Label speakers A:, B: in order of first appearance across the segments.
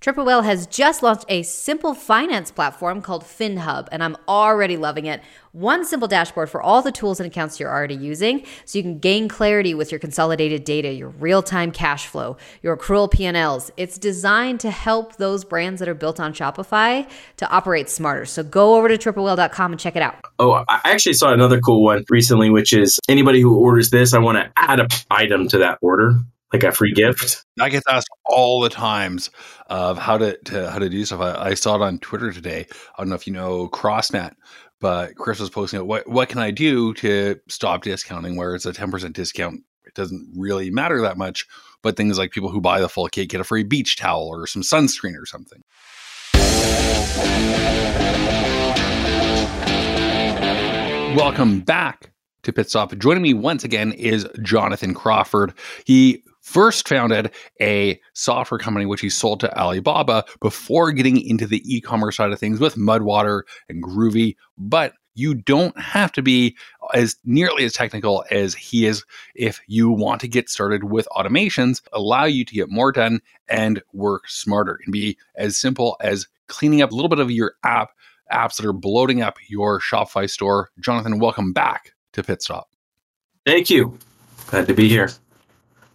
A: Triple Whale has just launched a simple finance platform called FinHub, and I'm already loving it. One simple dashboard for all the tools and accounts you're already using, so you can gain clarity with your consolidated data, your real-time cash flow, your accrual P&Ls. It's designed to help those brands that are built on Shopify to operate smarter. So go over to triplewhale.com and check it out.
B: Oh, I actually saw another cool one recently, which is anybody who orders this, I want to add an item to that order like a free gift?
C: I get asked all the times of how to, to how to do stuff. I, I, saw it on Twitter today. I don't know if you know CrossNet, but Chris was posting it. what what can I do to stop discounting where it's a ten percent discount. It doesn't really matter that much, but things like people who buy the full kit get a free beach towel or some sunscreen or something. Welcome back to Pit Stop. Joining me once again is Jonathan Crawford. He first founded a software company which he sold to Alibaba before getting into the e-commerce side of things with Mudwater and Grüvi, but you don't have to be as nearly as technical as he is if you want to get started with automations, allow you to get more done and work smarter and be as simple as cleaning up a little bit of your app apps that are bloating up your Shopify store. Jonathan, welcome back to Pit Stop.
B: Thank you. Glad to be here.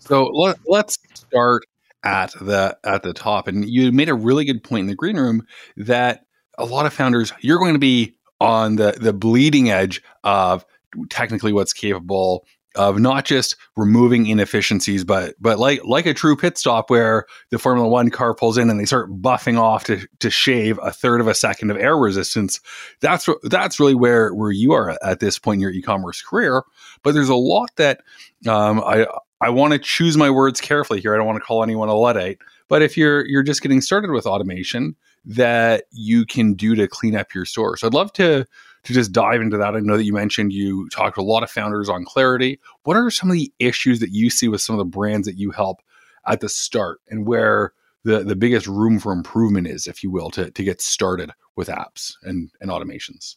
C: So let, let's start at the at the top. And you made a really good point in the green room that a lot of founders, you're going to be on the the bleeding edge of technically what's capable of not just removing inefficiencies, but but like like a true pit stop where the Formula One car pulls in and they start buffing off to to shave a third of a second of air resistance. That's that's really where where you are at this point in your e-commerce career. But there's a lot that um, I I want to choose my words carefully here. I don't want to call anyone a luddite, but if you're you're just getting started with automation, that you can do to clean up your store. So I'd love to to just dive into that. I know that you mentioned you talked to a lot of founders on clarity. What are some of the issues that you see with some of the brands that you help at the start, and where the the biggest room for improvement is, if you will, to to get started with apps and and automations?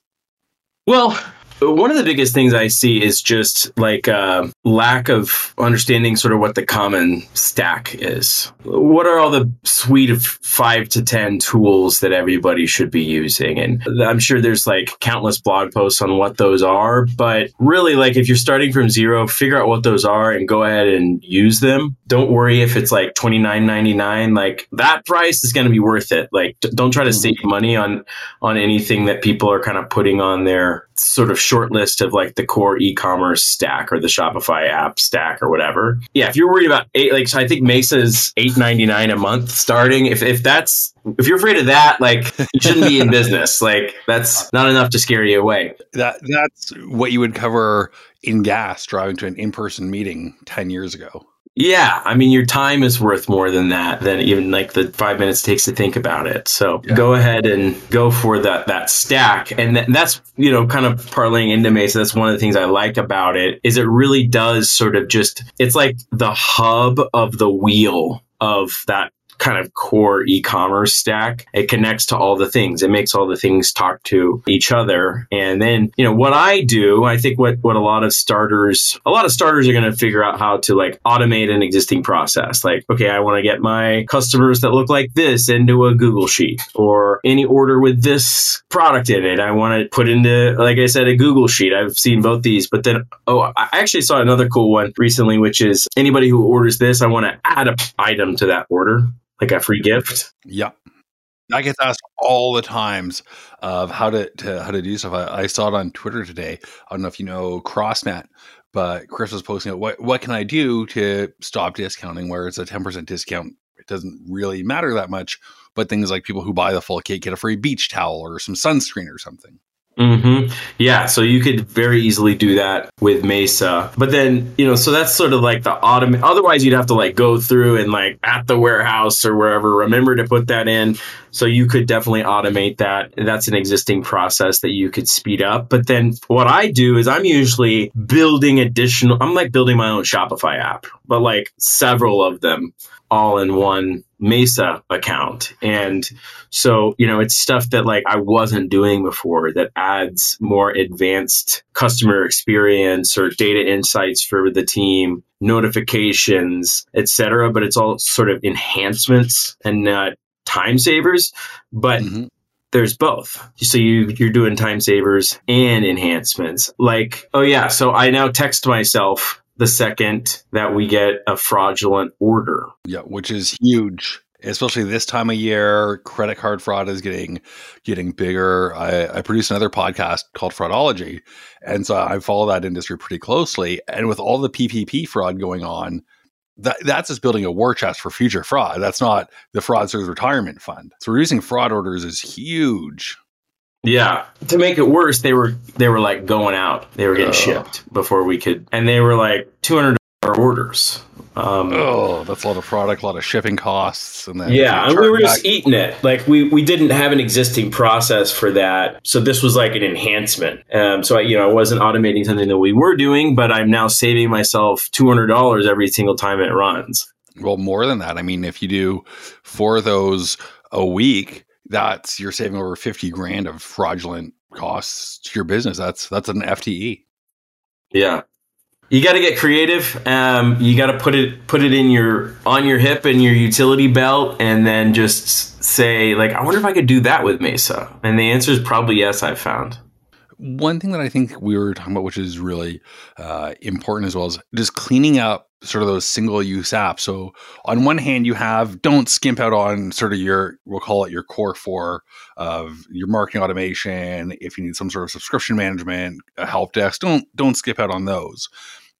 B: Well, one of the biggest things I see is just like uh, lack of understanding sort of what the common stack is. What are all the suite of five to 10 tools that everybody should be using? And I'm sure there's like countless blog posts on what those are, but really, like if you're starting from zero, figure out what those are and go ahead and use them. Don't worry if it's like $29.99. Like that price is going to be worth it. Like don't try to mm-hmm. save money on, on anything that people are kind of putting on their sort of short list of like the core e-commerce stack or the Shopify app stack or whatever. Yeah, if you're worried about eight, like so I think Mesa's eight ninety nine a month starting. If if that's if you're afraid of that, like you shouldn't be in business. Like that's not enough to scare you away.
C: That that's what you would cover in gas driving to an in person meeting ten years ago.
B: Yeah, I mean, your time is worth more than that, than even like the five minutes takes to think about it. So yeah. go ahead and go for that that stack, and th- that's you know kind of parlaying into Mesa. That's one of the things I like about it is it really does sort of just it's like the hub of the wheel of that kind of core e-commerce stack. It connects to all the things. It makes all the things talk to each other. And then, you know, what I do, I think what, what a lot of starters, a lot of starters are going to figure out how to like automate an existing process. Like, okay, I want to get my customers that look like this into a Google sheet or any order with this product in it. I want to put into, like I said, a Google sheet. I've seen both these, but then, oh, I actually saw another cool one recently, which is anybody who orders this, I want to add an item to that order like a free gift.
C: Yep. I get asked all the times of how to, to how to do stuff. I, I, saw it on Twitter today. I don't know if you know CrossNet, but Chris was posting it. what what can I do to stop discounting where it's a ten percent discount. It doesn't really matter that much, but things like people who buy the full cake get a free beach towel or some sunscreen or something.
B: Mm-hmm. Yeah, so you could very easily do that with Mesa. But then, you know, so that's sort of like the automate. Otherwise, you'd have to like go through and like at the warehouse or wherever, remember to put that in. So you could definitely automate that. That's an existing process that you could speed up. But then what I do is I'm usually building additional, I'm like building my own Shopify app, but like several of them all in one Mesa account. And so, you know, it's stuff that like I wasn't doing before that adds more advanced customer experience or data insights for the team, notifications, etc. But it's all sort of enhancements and not time savers, but mm-hmm. there's both. So you you're doing time savers and enhancements. Like, oh yeah, so I now text myself the second that we get a fraudulent order.
C: Yeah, which is huge especially this time of year. Credit card fraud is getting getting bigger. I, I produce another podcast called fraudology and so i follow that industry pretty closely. And with all the ppp fraud going on that, that's just building a war chest for future fraud. That's not the fraudsters retirement fund. So reducing fraud orders is huge
B: yeah. To make it worse, they were they were like going out. They were getting oh. shipped before we could, and they were like two hundred dollar orders.
C: Um, oh, that's a lot of product, a lot of shipping costs, and then
B: yeah, and we were back. just eating it. Like we we didn't have an existing process for that, so this was like an enhancement. Um, so I, you know, I wasn't automating something that we were doing, but I'm now saving myself two hundred dollars every single time it runs.
C: Well, more than that. I mean, if you do four of those a week, that's you're saving over 50 grand of fraudulent costs to your business. That's that's an FTE.
B: Yeah. You got to get creative. Um, you got to put it put it in your on your hip and your utility belt, and then just say like, I wonder if I could do that with Mesa. And the answer is probably yes. I've found.
C: One thing that I think we were talking about, which is really uh, important as well, is just cleaning up sort of those single use apps. So on one hand, you have don't skimp out on sort of your we'll call it your core four of your marketing automation. If you need some sort of subscription management, a help desk, don't don't skip out on those.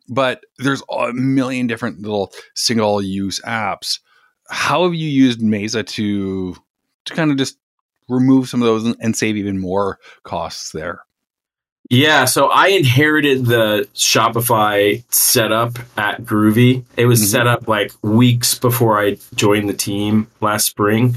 C: But there's a million different little single use apps. How have you used Mesa to to kind of just remove some of those and save even more costs there?
B: Yeah, so I inherited the Shopify setup at Grüvi. It was mm-hmm. set up like weeks before I joined the team last spring.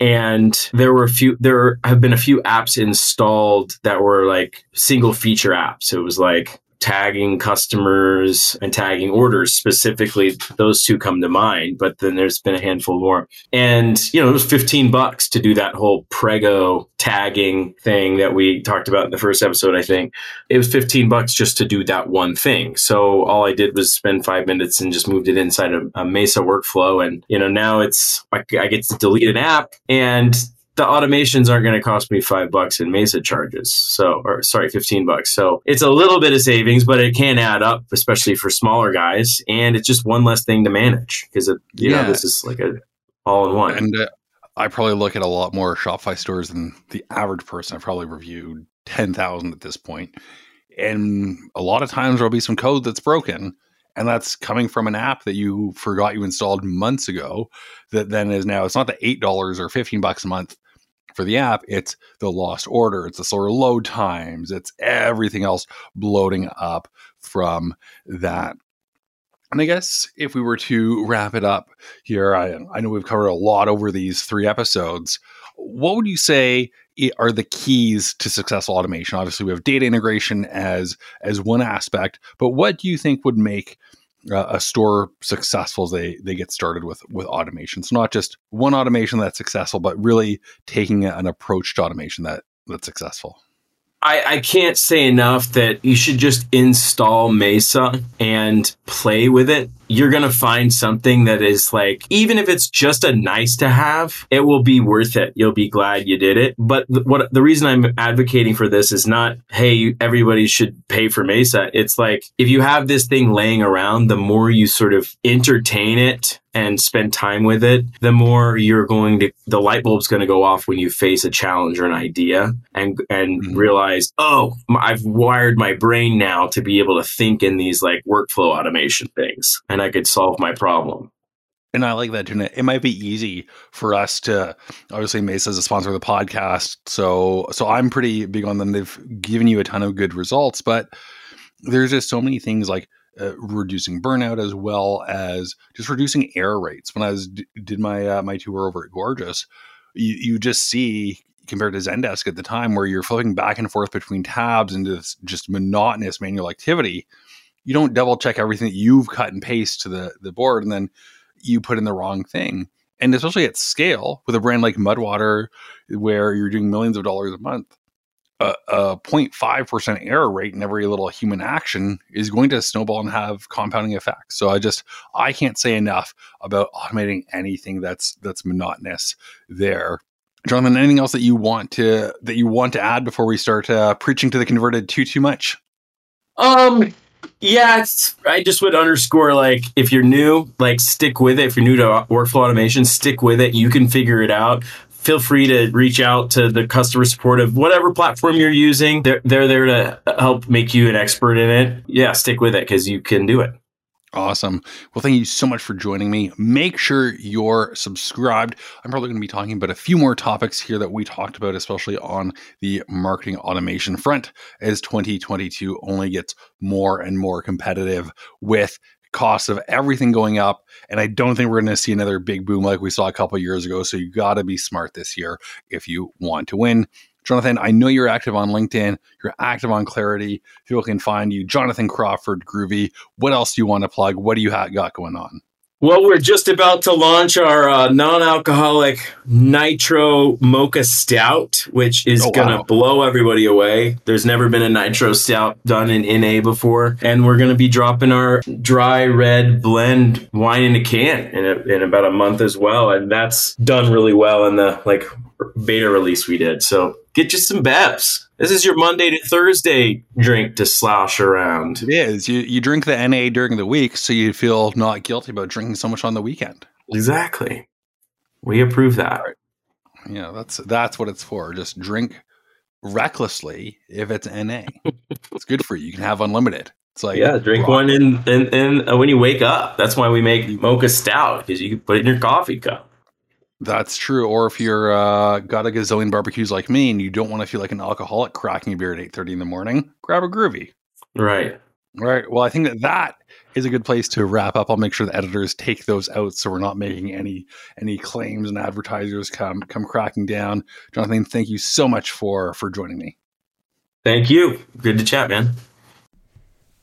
B: And there were a few, there have been a few apps installed that were like single feature apps. It was like tagging customers and tagging orders. Specifically those two come to mind but then there's been a handful more. And you know it was 15 bucks to do that whole prego tagging thing that we talked about in the first episode i think. It was 15 bucks just to do that one thing. So all i did was spend five minutes and just moved it inside a, a mesa workflow. And you know now it's I, I get to delete an app and the automations aren't going to cost me five bucks in Mesa charges. So, or sorry, 15 bucks. So it's a little bit of savings, but it can add up, especially for smaller guys. And it's just one less thing to manage because, you yeah. know, this is like a all in one.
C: And uh, I probably look at a lot more Shopify stores than the average person. I've probably reviewed 10,000 at this point. And a lot of times there'll be some code that's broken and that's coming from an app that you forgot you installed months ago that then is now it's not the eight dollars or 15 bucks a month for the app, it's the lost order, it's the slower load times, it's everything else bloating up from that. And I guess if we were to wrap it up here, I, I know we've covered a lot over these three episodes. What would you say are the keys to successful automation? Obviously, we have data integration as as one aspect, but what do you think would make uh, a store successful as they they get started with with automation. So not just one automation that's successful, but really taking an approach to automation that that's successful.
B: I, I can't say enough that you should just install Mesa and play with it you're going to find something that is like, even if it's just a nice to have, it will be worth it. You'll be glad you did it. But th- what the reason I'm advocating for this is not, hey, everybody should pay for Mesa. It's like, if you have this thing laying around, the more you sort of entertain it and spend time with it, the more you're going to, the light bulb's going to go off when you face a challenge or an idea and, and mm-hmm. realize, oh, I've wired my brain now to be able to think in these like workflow automation things. And and I could solve my problem.
C: And I like that, too. It might be easy for us to obviously Mesa is a sponsor of the podcast, so so I'm pretty big on them. They've given you a ton of good results, but there's just so many things like uh, reducing burnout as well as just reducing error rates. When I was did my uh, my tour over at Gorgias, you, you just see compared to Zendesk at the time where you're flipping back and forth between tabs and just monotonous manual activity you don't double check everything that you've cut and paste to the, the board and then you put in the wrong thing. And especially at scale with a brand like Mudwater, where you're doing millions of dollars a month, a, a 0.5% error rate in every little human action is going to snowball and have compounding effects. So I just I can't say enough about automating anything that's that's monotonous there. Jonathan, anything else that you want to that you want to add before we start uh, preaching to the converted too too much?
B: Um, yeah, I just would underscore like if you're new, like stick with it. If you're new to workflow automation, stick with it. You can figure it out feel free to reach out to the customer support of whatever platform you're using. They're, they're there to help make you an expert in it. Yeah, stick with it because you can do it.
C: Awesome. Well, thank you so much for joining me. Make sure you're subscribed. I'm probably going to be talking about a few more topics here that we talked about, especially on the marketing automation front, as 2022 only gets more and more competitive with costs of everything going up. And I don't think we're going to see another big boom like we saw a couple years ago. So you got to be smart this year if you want to win. Jonathan, I know you're active on LinkedIn. You're active on Clarity. People can find you. Jonathan Crawford, Grüvi. What else do you want to plug? What do you ha- got going on?
B: Well, we're just about to launch our uh, non-alcoholic nitro mocha stout, which is oh, gonna wow. blow everybody away. There's never been a nitro stout done in NA before, and we're gonna be dropping our dry red blend wine in a can in, a, in about a month as well, and that's done really well in the like beta release we did. So get you some Bevs. This is your Monday to Thursday drink to slosh around.
C: It is. You you drink the NA during the week, so you feel not guilty about drinking so much on the weekend.
B: Exactly. We approve that. Right.
C: Yeah, that's that's what it's for. Just drink recklessly if it's NA. it's good for you. You can have unlimited. It's like
B: yeah, drink one in, in, in uh, when you wake up. That's why we make mocha stout because you can put it in your coffee cup.
C: That's true. Or if you're uh, got a gazillion barbecues like me and you don't want to feel like an alcoholic cracking a beer at eight thirty in the morning, grab a groovy.
B: Right.
C: Right. Well, I think that that is a good place to wrap up. I'll make sure the editors take those out so we're not making any any claims and advertisers come come cracking down. Jonathan, thank you so much for for joining me.
B: Thank you. Good to chat, man.